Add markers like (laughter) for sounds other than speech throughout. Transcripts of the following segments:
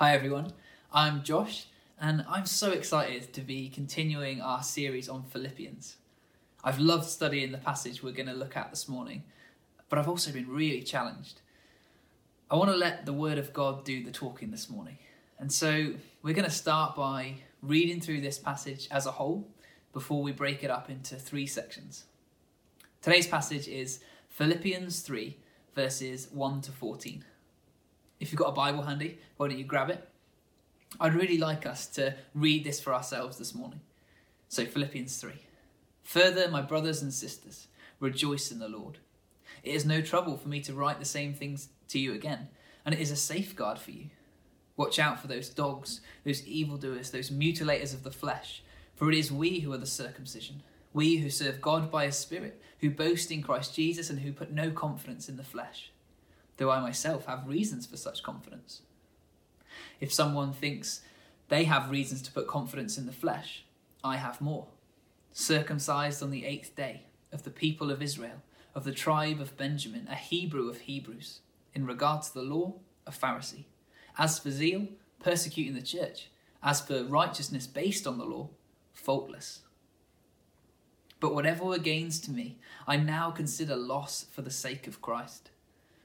Hi everyone, I'm Josh, and I'm so excited to be continuing our series on Philippians. I've loved studying the passage we're going to look at this morning, but I've also been really challenged. I want to let the Word of God do the talking this morning, and so we're going to start by reading through this passage as a whole before we break it up into three sections. Today's passage is Philippians 3, verses 1 to 14. If you've got a Bible handy, why don't you grab it? I'd really like us to read this for ourselves this morning. So, Philippians 3. Further, my brothers and sisters, rejoice in the Lord. It is no trouble for me to write the same things to you again, and it is a safeguard for you. Watch out for those dogs, those evildoers, those mutilators of the flesh, for it is we who are the circumcision, we who serve God by His Spirit, who boast in Christ Jesus, and who put no confidence in the flesh though I myself have reasons for such confidence. If someone thinks they have reasons to put confidence in the flesh, I have more. Circumcised on the eighth day, of the people of Israel, of the tribe of Benjamin, a Hebrew of Hebrews, in regard to the law, a Pharisee. As for zeal, persecuting the church. As for righteousness based on the law, faultless. But whatever were gains to me, I now consider loss for the sake of Christ.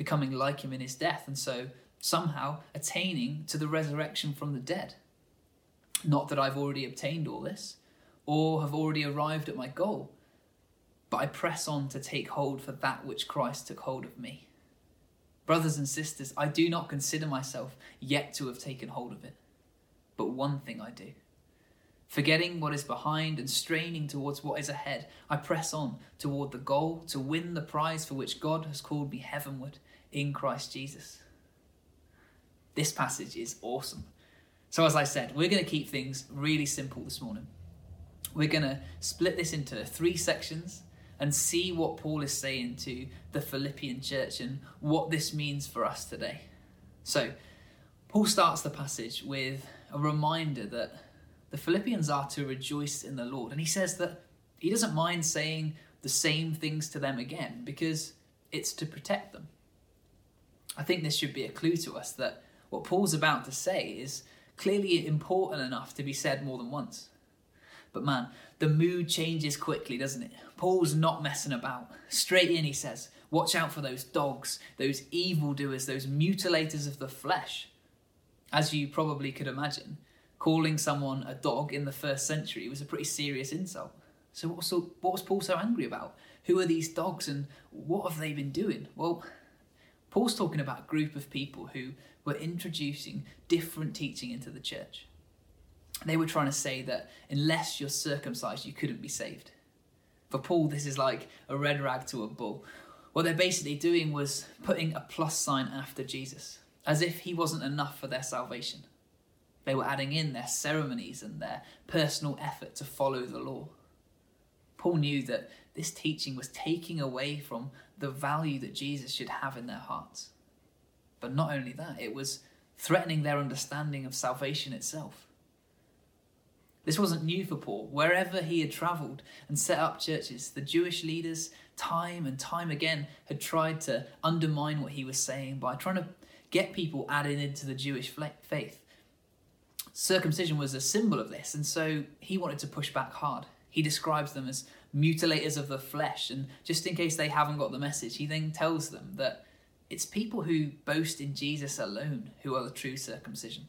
becoming like him in his death, and so somehow attaining to the resurrection from the dead. Not that I've already obtained all this, or have already arrived at my goal, but I press on to take hold for that which Christ took hold of me. Brothers and sisters, I do not consider myself yet to have taken hold of it, but one thing I do. Forgetting what is behind and straining towards what is ahead, I press on toward the goal to win the prize for which God has called me heavenward in Christ Jesus. This passage is awesome. So, as I said, we're going to keep things really simple this morning. We're going to split this into three sections and see what Paul is saying to the Philippian church and what this means for us today. So, Paul starts the passage with a reminder that the Philippians are to rejoice in the Lord. And he says that he doesn't mind saying the same things to them again because it's to protect them. I think this should be a clue to us that what Paul's about to say is clearly important enough to be said more than once. But man, the mood changes quickly, doesn't it? Paul's not messing about. Straight in, he says, Watch out for those dogs, those evildoers, those mutilators of the flesh. As you probably could imagine, calling someone a dog in the first century was a pretty serious insult. So, what was, what was Paul so angry about? Who are these dogs and what have they been doing? Well, Paul's talking about a group of people who were introducing different teaching into the church. They were trying to say that unless you're circumcised, you couldn't be saved. For Paul, this is like a red rag to a bull. What they're basically doing was putting a plus sign after Jesus, as if he wasn't enough for their salvation. They were adding in their ceremonies and their personal effort to follow the law. Paul knew that this teaching was taking away from the value that Jesus should have in their hearts. But not only that, it was threatening their understanding of salvation itself. This wasn't new for Paul. Wherever he had travelled and set up churches, the Jewish leaders, time and time again, had tried to undermine what he was saying by trying to get people added into the Jewish faith. Circumcision was a symbol of this, and so he wanted to push back hard. He describes them as mutilators of the flesh. And just in case they haven't got the message, he then tells them that it's people who boast in Jesus alone who are the true circumcision.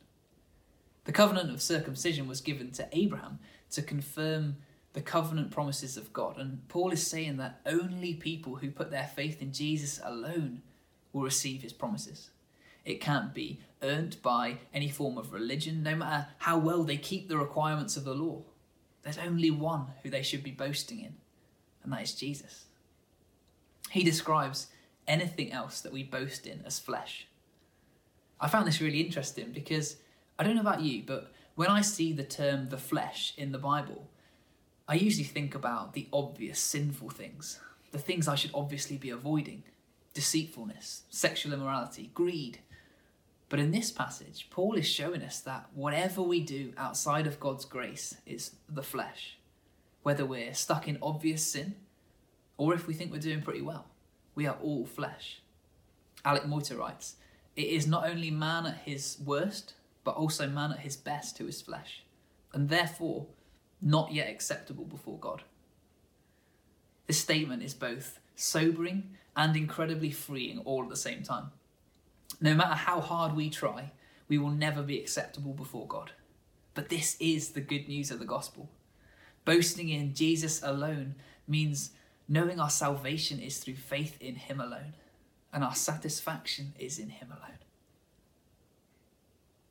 The covenant of circumcision was given to Abraham to confirm the covenant promises of God. And Paul is saying that only people who put their faith in Jesus alone will receive his promises. It can't be earned by any form of religion, no matter how well they keep the requirements of the law. There's only one who they should be boasting in, and that is Jesus. He describes anything else that we boast in as flesh. I found this really interesting because I don't know about you, but when I see the term the flesh in the Bible, I usually think about the obvious sinful things, the things I should obviously be avoiding deceitfulness, sexual immorality, greed. But in this passage, Paul is showing us that whatever we do outside of God's grace is the flesh, whether we're stuck in obvious sin or if we think we're doing pretty well. We are all flesh. Alec Motyer writes, It is not only man at his worst, but also man at his best who is flesh, and therefore not yet acceptable before God. This statement is both sobering and incredibly freeing all at the same time. No matter how hard we try, we will never be acceptable before God. But this is the good news of the gospel. Boasting in Jesus alone means knowing our salvation is through faith in Him alone, and our satisfaction is in Him alone.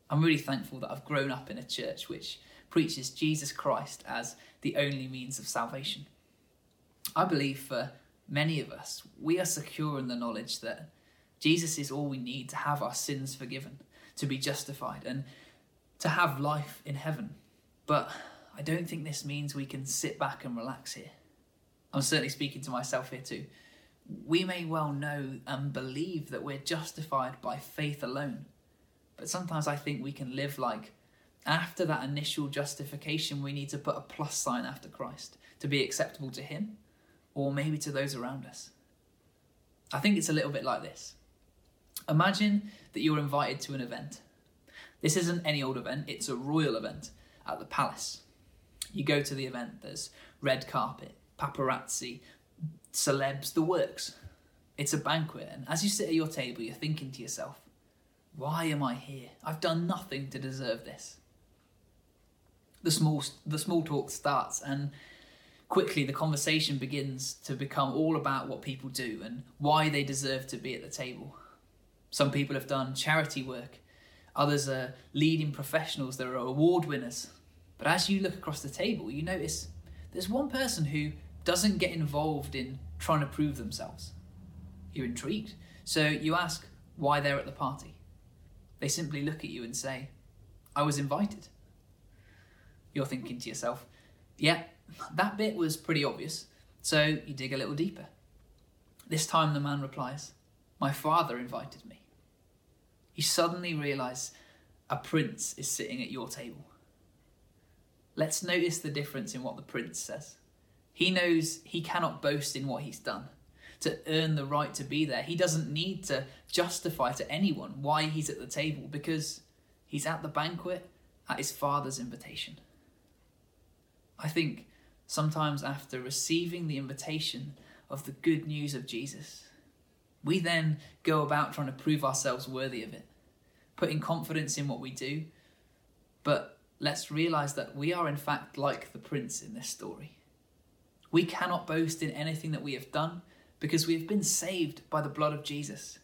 I'm really thankful that I've grown up in a church which preaches Jesus Christ as the only means of salvation. I believe for many of us, we are secure in the knowledge that Jesus is all we need to have our sins forgiven, to be justified, and to have life in heaven. But I don't think this means we can sit back and relax here. I'm certainly speaking to myself here too. We may well know and believe that we're justified by faith alone, but sometimes I think we can live like after that initial justification, we need to put a plus sign after Christ to be acceptable to Him or maybe to those around us. I think it's a little bit like this. Imagine that you're invited to an event. This isn't any old event, it's a royal event at the palace. You go to the event, there's red carpet, paparazzi, celebs, the works. It's a banquet, and as you sit at your table, you're thinking to yourself, why am I here? I've done nothing to deserve this. The small, the small talk starts, and quickly the conversation begins to become all about what people do and why they deserve to be at the table. Some people have done charity work, others are leading professionals, there are award winners. But as you look across the table, you notice there's one person who doesn't get involved in trying to prove themselves. You're intrigued, so you ask why they're at the party. They simply look at you and say, I was invited. You're thinking to yourself, yeah, that bit was pretty obvious, so you dig a little deeper. This time the man replies, My father invited me. You suddenly realise a prince is sitting at your table. Let's notice the difference in what the prince says. He knows he cannot boast in what he's done to earn the right to be there. He doesn't need to justify to anyone why he's at the table because he's at the banquet at his father's invitation. I think sometimes after receiving the invitation of the good news of Jesus, we then go about trying to prove ourselves worthy of it, putting confidence in what we do. But let's realize that we are, in fact, like the prince in this story. We cannot boast in anything that we have done because we have been saved by the blood of Jesus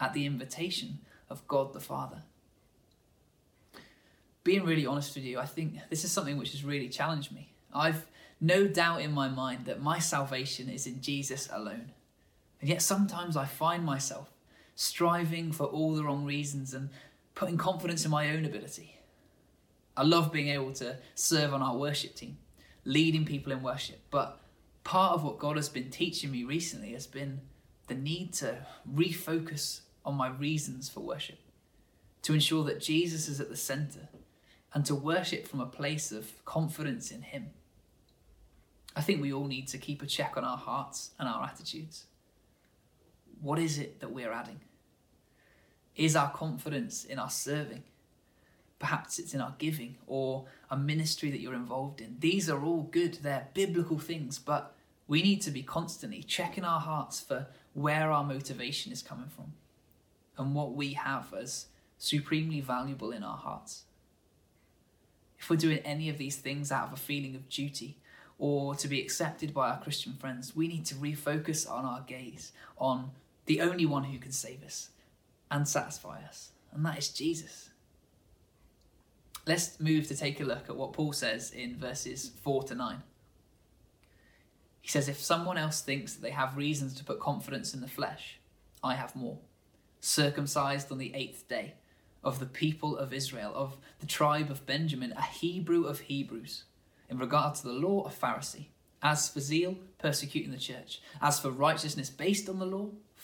at the invitation of God the Father. Being really honest with you, I think this is something which has really challenged me. I've no doubt in my mind that my salvation is in Jesus alone. And yet sometimes I find myself striving for all the wrong reasons and putting confidence in my own ability. I love being able to serve on our worship team, leading people in worship, but part of what God has been teaching me recently has been the need to refocus on my reasons for worship, to ensure that Jesus is at the center, and to worship from a place of confidence in Him. I think we all need to keep a check on our hearts and our attitudes. What is it that we're adding? Is our confidence in our serving? Perhaps it's in our giving or a ministry that you're involved in. These are all good, they're biblical things, but we need to be constantly checking our hearts for where our motivation is coming from and what we have as supremely valuable in our hearts. If we're doing any of these things out of a feeling of duty or to be accepted by our Christian friends, we need to refocus on our gaze on the only one who can save us and satisfy us, and that is Jesus. Let's move to take a look at what Paul says in verses 4 to 9. He says, If someone else thinks that they have reasons to put confidence in the flesh, I have more. Circumcised on the eighth day, of the people of Israel, of the tribe of Benjamin, a Hebrew of Hebrews. In regard to the law, a Pharisee. As for zeal, persecuting the church. As for righteousness based on the law,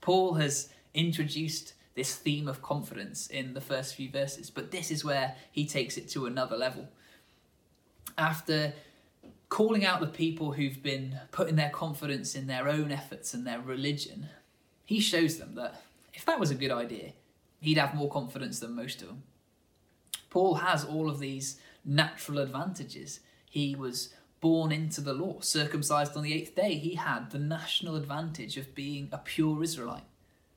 Paul has introduced this theme of confidence in the first few verses, but this is where he takes it to another level. After calling out the people who've been putting their confidence in their own efforts and their religion, he shows them that if that was a good idea, he'd have more confidence than most of them. Paul has all of these natural advantages. He was born into the law, circumcised on the eighth day. He had the national advantage of being a pure Israelite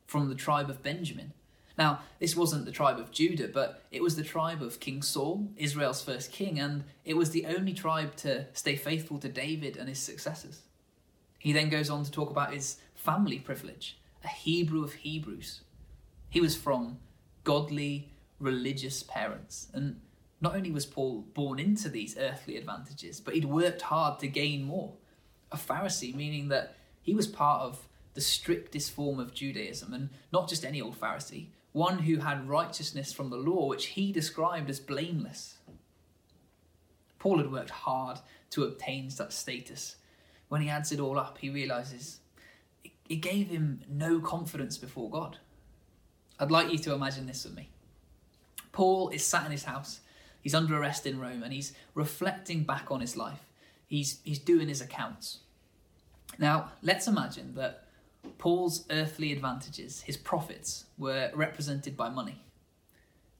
from the tribe of Benjamin. Now, this wasn't the tribe of Judah, but it was the tribe of King Saul, Israel's first king, and it was the only tribe to stay faithful to David and his successors. He then goes on to talk about his family privilege, a Hebrew of Hebrews. He was from godly, religious parents, and not only was Paul born into these earthly advantages, but he'd worked hard to gain more. A Pharisee, meaning that he was part of the strictest form of Judaism, and not just any old Pharisee, one who had righteousness from the law, which he described as blameless. Paul had worked hard to obtain such status. When he adds it all up, he realizes it gave him no confidence before God. I'd like you to imagine this with me. Paul is sat in his house, he's under arrest in Rome, and he's reflecting back on his life. He's, he's doing his accounts. Now, let's imagine that Paul's earthly advantages, his profits, were represented by money.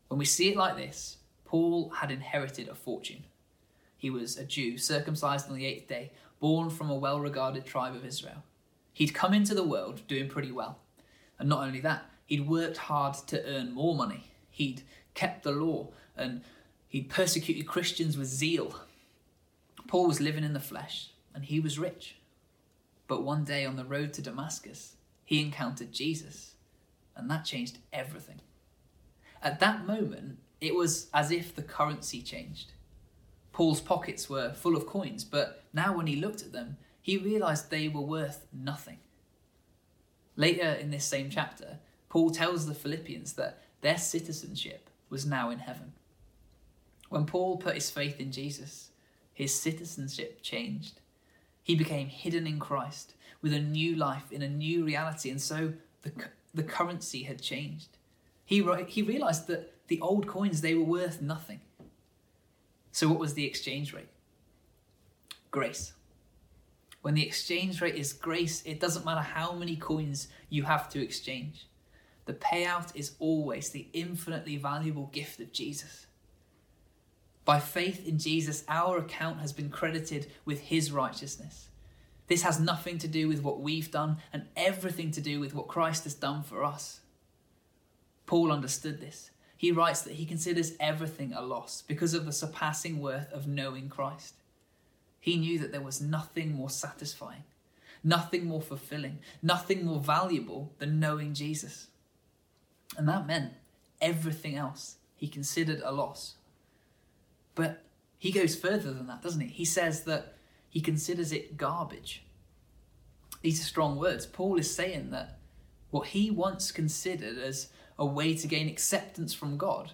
When we see it like this, Paul had inherited a fortune. He was a Jew, circumcised on the eighth day, born from a well regarded tribe of Israel. He'd come into the world doing pretty well. And not only that, he'd worked hard to earn more money. He'd kept the law and he'd persecuted Christians with zeal. Paul was living in the flesh and he was rich. But one day on the road to Damascus, he encountered Jesus, and that changed everything. At that moment, it was as if the currency changed. Paul's pockets were full of coins, but now when he looked at them, he realized they were worth nothing. Later in this same chapter, Paul tells the Philippians that their citizenship was now in heaven. When Paul put his faith in Jesus, his citizenship changed. He became hidden in Christ with a new life in a new reality, and so the, the currency had changed. He, he realized that the old coins, they were worth nothing. So what was the exchange rate? Grace. When the exchange rate is grace, it doesn't matter how many coins you have to exchange. The payout is always the infinitely valuable gift of Jesus. By faith in Jesus, our account has been credited with his righteousness. This has nothing to do with what we've done and everything to do with what Christ has done for us. Paul understood this. He writes that he considers everything a loss because of the surpassing worth of knowing Christ. He knew that there was nothing more satisfying, nothing more fulfilling, nothing more valuable than knowing Jesus. And that meant everything else he considered a loss. But he goes further than that, doesn't he? He says that he considers it garbage. These are strong words. Paul is saying that what he once considered as a way to gain acceptance from God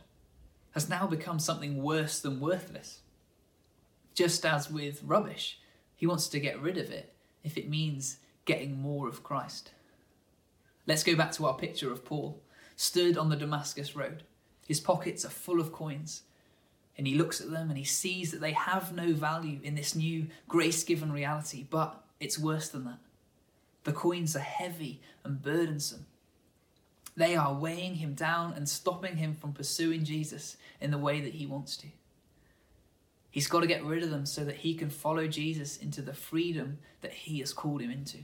has now become something worse than worthless. Just as with rubbish, he wants to get rid of it if it means getting more of Christ. Let's go back to our picture of Paul, stood on the Damascus road. His pockets are full of coins and he looks at them and he sees that they have no value in this new grace given reality, but it's worse than that. The coins are heavy and burdensome. They are weighing him down and stopping him from pursuing Jesus in the way that he wants to. He's got to get rid of them so that he can follow Jesus into the freedom that he has called him into.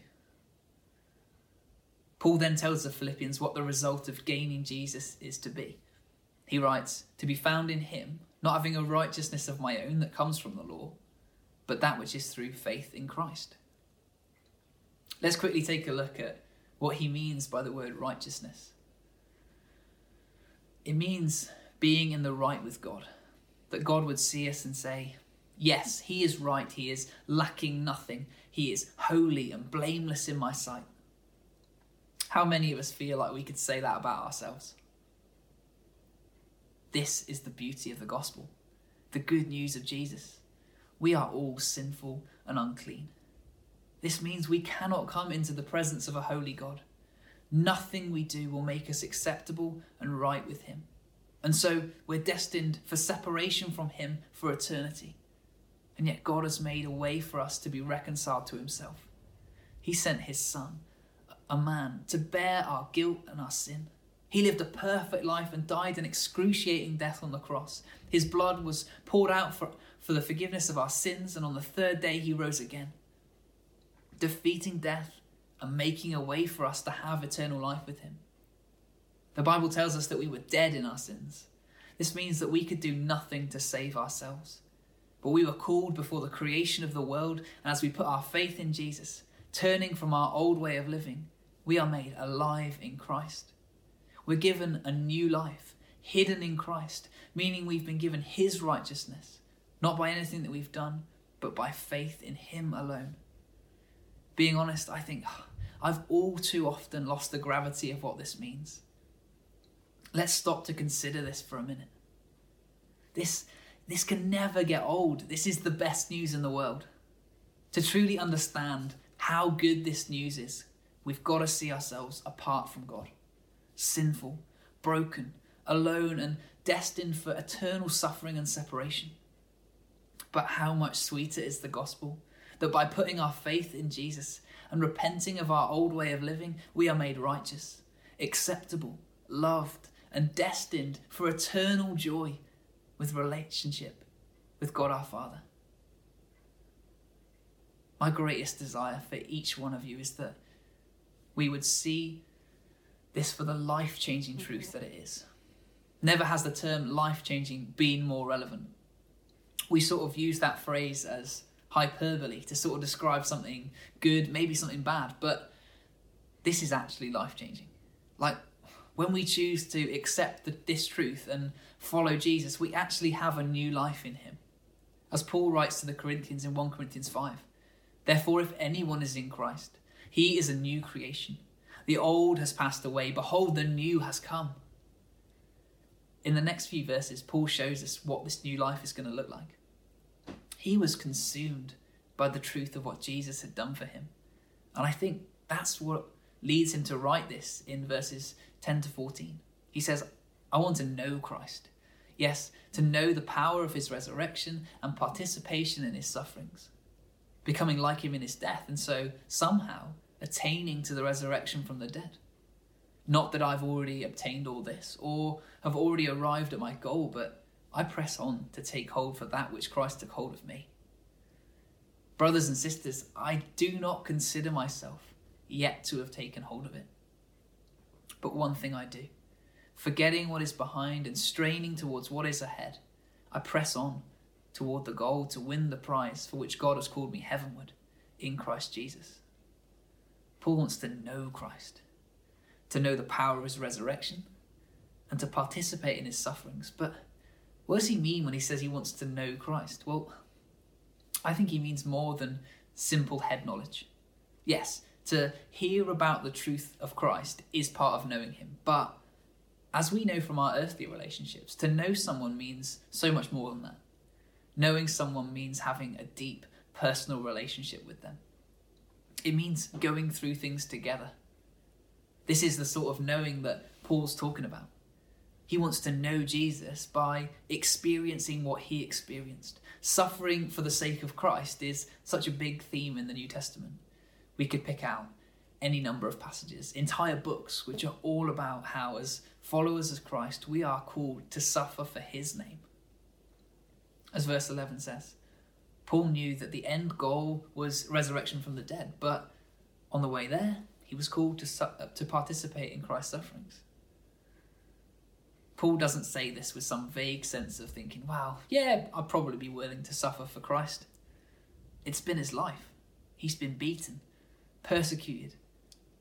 Paul then tells the Philippians what the result of gaining Jesus is to be. He writes, To be found in him, not having a righteousness of my own that comes from the law, but that which is through faith in Christ. Let's quickly take a look at what he means by the word righteousness. It means being in the right with God, that God would see us and say, Yes, he is right, he is lacking nothing, he is holy and blameless in my sight. How many of us feel like we could say that about ourselves? This is the beauty of the gospel, the good news of Jesus. We are all sinful and unclean. This means we cannot come into the presence of a holy God. Nothing we do will make us acceptable and right with Him. And so we're destined for separation from Him for eternity. And yet God has made a way for us to be reconciled to Himself. He sent His Son, a man, to bear our guilt and our sin. He lived a perfect life and died an excruciating death on the cross. His blood was poured out for, for the forgiveness of our sins, and on the third day he rose again defeating death and making a way for us to have eternal life with Him. The Bible tells us that we were dead in our sins. This means that we could do nothing to save ourselves. But we were called before the creation of the world, and as we put our faith in Jesus, turning from our old way of living, we are made alive in Christ. We're given a new life, hidden in Christ, meaning we've been given His righteousness, not by anything that we've done, but by faith in Him alone being honest, I think ah, I've all too often lost the gravity of what this means. Let's stop to consider this for a minute. This, this can never get old. This is the best news in the world. To truly understand how good this news is, we've got to see ourselves apart from God, sinful, broken, alone, and destined for eternal suffering and separation. But how much sweeter is the gospel that by putting our faith in Jesus and repenting of our old way of living, we are made righteous, acceptable, loved, and destined for eternal joy with relationship with God our Father. My greatest desire for each one of you is that we would see this for the life changing mm-hmm. truth that it is. Never has the term life changing been more relevant. We sort of use that phrase as hyperbole to sort of describe something good, maybe something bad, but this is actually life changing. Like when we choose to accept the, this truth and follow Jesus, we actually have a new life in Him. As Paul writes to the Corinthians in 1 Corinthians 5 Therefore, if anyone is in Christ, he is a new creation. The old has passed away, behold, the new has come. In the next few verses, Paul shows us what this new life is going to look like. He was consumed by the truth of what Jesus had done for him. And I think that's what leads him to write this in verses 10 to 14. He says, I want to know Christ. Yes, to know the power of his resurrection and participation in his sufferings, becoming like him in his death, and so somehow attaining to the resurrection from the dead. Not that I've already obtained all this or have already arrived at my goal, but I press on to take hold for that which Christ took hold of me. Brothers and sisters, I do not consider myself yet to have taken hold of it. But one thing I do, forgetting what is behind and straining towards what is ahead, I press on toward the goal to win the prize for which God has called me heavenward in Christ Jesus. Paul wants to know Christ, to know the power of his resurrection, and to participate in his sufferings. But what does he mean when he says he wants to know Christ? Well, I think he means more than simple head knowledge. Yes, to hear about the truth of Christ is part of knowing him, but as we know from our earthly relationships, to know someone means so much more than that. Knowing someone means having a deep personal relationship with them. It means going through things together. This is the sort of knowing that Paul's talking about. He wants to know Jesus by experiencing what he experienced. Suffering for the sake of Christ is such a big theme in the New Testament. We could pick out any number of passages, entire books, which are all about how, as followers of Christ, we are called to suffer for his name. As verse 11 says, Paul knew that the end goal was resurrection from the dead, but on the way there, he was called to, su- to participate in Christ's sufferings. Paul doesn't say this with some vague sense of thinking, wow, yeah, I'd probably be willing to suffer for Christ. It's been his life. He's been beaten, persecuted,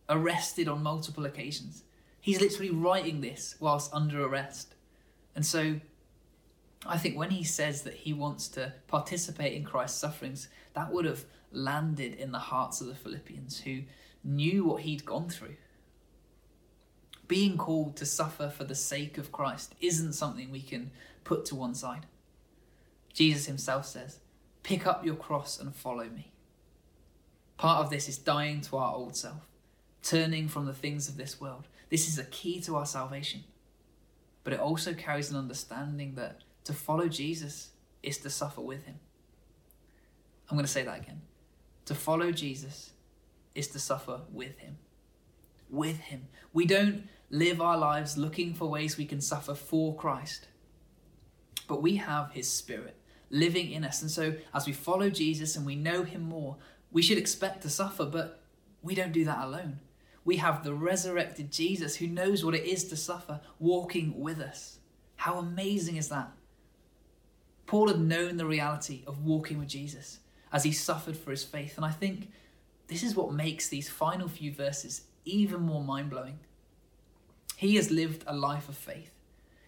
arrested on multiple occasions. He's literally writing this whilst under arrest. And so I think when he says that he wants to participate in Christ's sufferings, that would have landed in the hearts of the Philippians who knew what he'd gone through. Being called to suffer for the sake of Christ isn't something we can put to one side. Jesus himself says, Pick up your cross and follow me. Part of this is dying to our old self, turning from the things of this world. This is a key to our salvation. But it also carries an understanding that to follow Jesus is to suffer with him. I'm going to say that again. To follow Jesus is to suffer with him. With him. We don't live our lives looking for ways we can suffer for Christ, but we have his spirit living in us. And so, as we follow Jesus and we know him more, we should expect to suffer, but we don't do that alone. We have the resurrected Jesus who knows what it is to suffer, walking with us. How amazing is that? Paul had known the reality of walking with Jesus as he suffered for his faith. And I think this is what makes these final few verses even more mind blowing. He has lived a life of faith.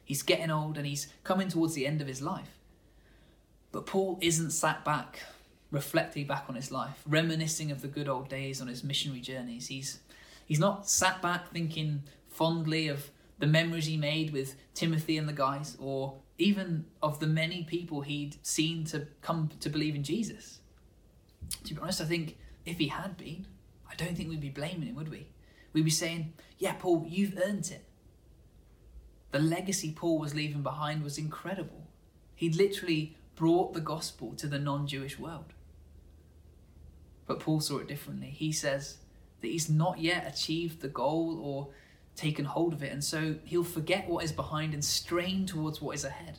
He's getting old and he's coming towards the end of his life. But Paul isn't sat back, reflecting back on his life, reminiscing of the good old days on his missionary journeys. He's, he's not sat back thinking fondly of the memories he made with Timothy and the guys, or even of the many people he'd seen to come to believe in Jesus to be honest, I think if he had been, I don't think we'd be blaming him, would we? We'd be saying, yeah, Paul, you've earned it. The legacy Paul was leaving behind was incredible. He'd literally brought the gospel to the non Jewish world. But Paul saw it differently. He says that he's not yet achieved the goal or taken hold of it, and so he'll forget what is behind and strain towards what is ahead.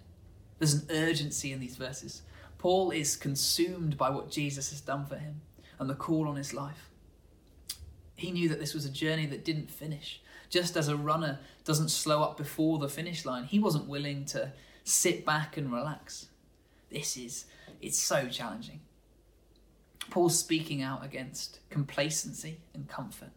There's an urgency in these verses. Paul is consumed by what Jesus has done for him and the call on his life. He knew that this was a journey that didn't finish. Just as a runner doesn't slow up before the finish line, he wasn't willing to sit back and relax. This is, it's so challenging. Paul's speaking out against complacency and comfort.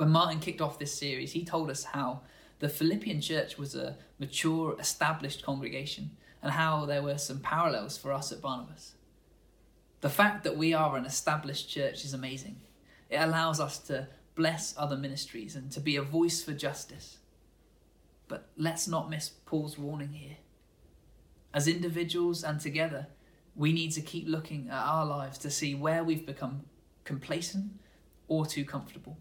When Martin kicked off this series, he told us how the Philippian church was a mature, established congregation and how there were some parallels for us at Barnabas. The fact that we are an established church is amazing. It allows us to bless other ministries and to be a voice for justice. But let's not miss Paul's warning here. As individuals and together, we need to keep looking at our lives to see where we've become complacent or too comfortable.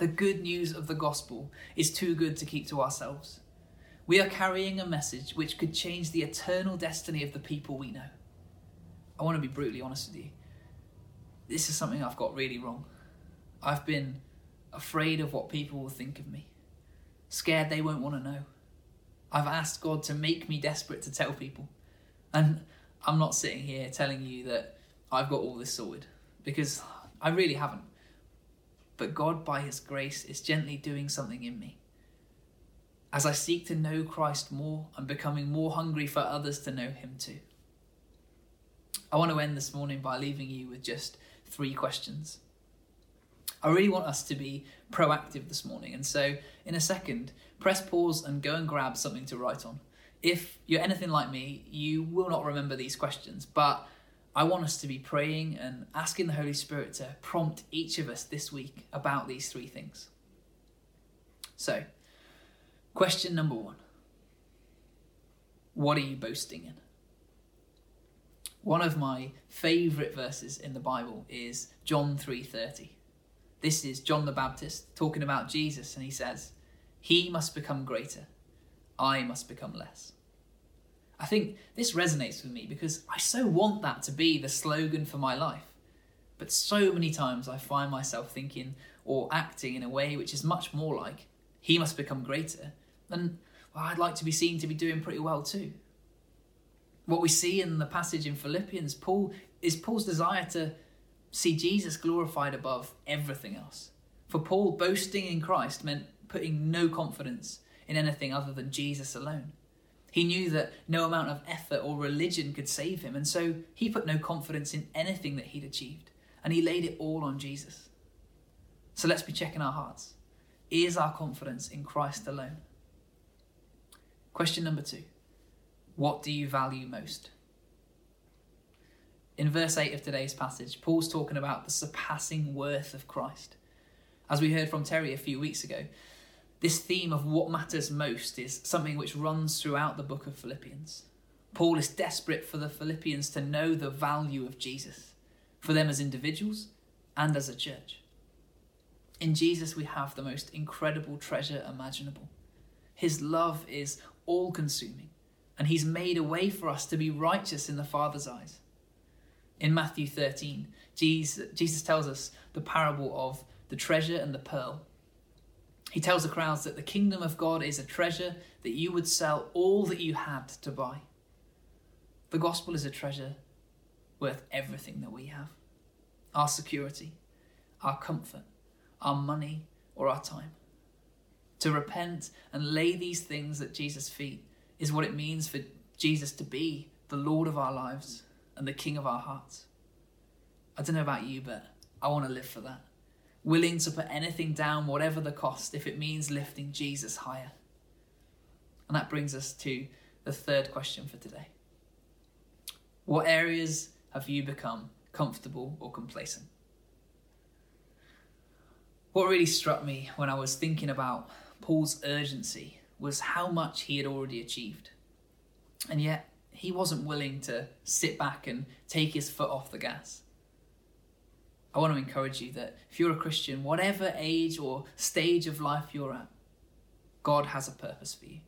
The good news of the gospel is too good to keep to ourselves. We are carrying a message which could change the eternal destiny of the people we know. I want to be brutally honest with you. This is something I've got really wrong. I've been afraid of what people will think of me, scared they won't want to know. I've asked God to make me desperate to tell people. And I'm not sitting here telling you that I've got all this sorted, because I really haven't. But God, by His grace, is gently doing something in me. As I seek to know Christ more, I'm becoming more hungry for others to know Him too. I want to end this morning by leaving you with just three questions. I really want us to be proactive this morning, and so in a second, press pause and go and grab something to write on. If you're anything like me, you will not remember these questions, but I want us to be praying and asking the Holy Spirit to prompt each of us this week about these three things. So, Question number one What are you boasting in? One of my favourite verses in the Bible is John 3:30. This is John the Baptist talking about Jesus and he says, "He must become greater, I must become less." I think this resonates with me because I so want that to be the slogan for my life. But so many times I find myself thinking or acting in a way which is much more like, he must become greater, and well, I'd like to be seen to be doing pretty well too. What we see in the passage in Philippians, Paul is Paul's desire to see Jesus glorified above everything else. For Paul, boasting in Christ meant putting no confidence in anything other than Jesus alone. He knew that no amount of effort or religion could save him, and so he put no confidence in anything that he'd achieved, and he laid it all on Jesus. So let's be checking our hearts. Is our confidence in Christ alone? Question number two What do you value most? In verse 8 of today's passage, Paul's talking about the surpassing worth of Christ. As we heard from Terry a few weeks ago, this theme of what matters most is something which runs throughout the book of Philippians. Paul is desperate for the Philippians to know the value of Jesus, for them as individuals and as a church. In Jesus, we have the most incredible treasure imaginable. His love is all consuming, and He's made a way for us to be righteous in the Father's eyes. In Matthew 13, Jesus, Jesus tells us the parable of the treasure and the pearl. He tells the crowds that the kingdom of God is a treasure that you would sell all that you had to buy. The gospel is a treasure worth everything that we have our security, our comfort, our money, or our time. To repent and lay these things at Jesus' feet is what it means for Jesus to be the Lord of our lives and the King of our hearts. I don't know about you, but I want to live for that. Willing to put anything down, whatever the cost, if it means lifting Jesus higher. And that brings us to the third question for today. What areas have you become comfortable or complacent? What really struck me when I was thinking about Paul's urgency was how much he had already achieved. And yet, he wasn't willing to sit back and take his foot off the gas. I want to encourage you that if you're a Christian, whatever age or stage of life you're at, God has a purpose for you.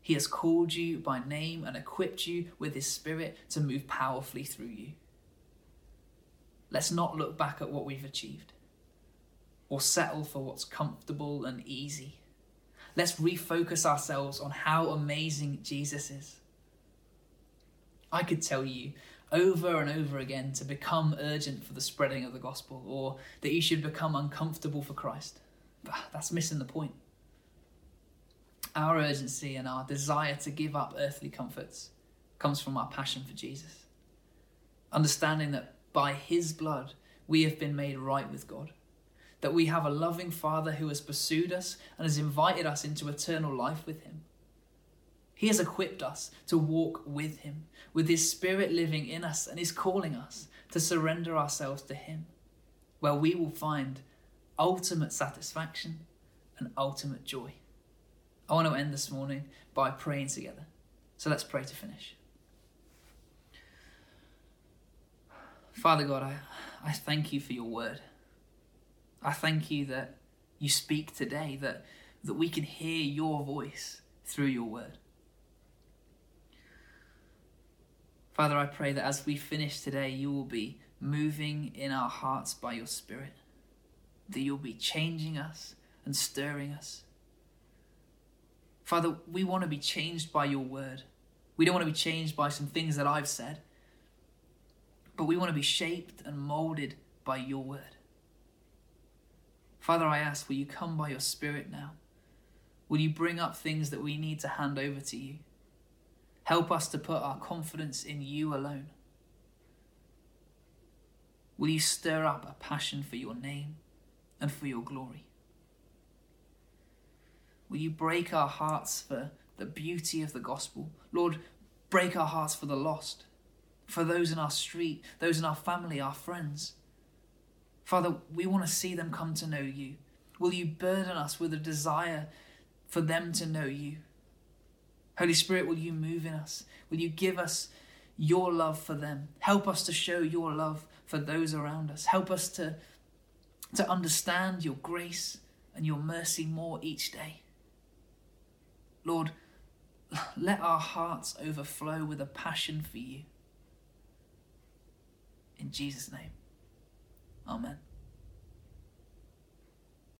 He has called you by name and equipped you with His Spirit to move powerfully through you. Let's not look back at what we've achieved or settle for what's comfortable and easy. Let's refocus ourselves on how amazing Jesus is. I could tell you over and over again to become urgent for the spreading of the gospel or that you should become uncomfortable for Christ. But that's missing the point. Our urgency and our desire to give up earthly comforts comes from our passion for Jesus. Understanding that by his blood we have been made right with God. That we have a loving Father who has pursued us and has invited us into eternal life with him he has equipped us to walk with Him, with His Spirit living in us, and is calling us to surrender ourselves to Him, where we will find ultimate satisfaction and ultimate joy. I want to end this morning by praying together. So let's pray to finish. Father God, I, I thank you for your word. I thank you that you speak today, that, that we can hear your voice through your word. Father, I pray that as we finish today, you will be moving in our hearts by your Spirit, that you'll be changing us and stirring us. Father, we want to be changed by your word. We don't want to be changed by some things that I've said, but we want to be shaped and molded by your word. Father, I ask, will you come by your Spirit now? Will you bring up things that we need to hand over to you? Help us to put our confidence in you alone. Will you stir up a passion for your name and for your glory? Will you break our hearts for the beauty of the gospel? Lord, break our hearts for the lost, for those in our street, those in our family, our friends. Father, we want to see them come to know you. Will you burden us with a desire for them to know you? Holy Spirit, will you move in us? Will you give us your love for them? Help us to show your love for those around us. Help us to, to understand your grace and your mercy more each day. Lord, (laughs) let our hearts overflow with a passion for you. In Jesus' name, Amen.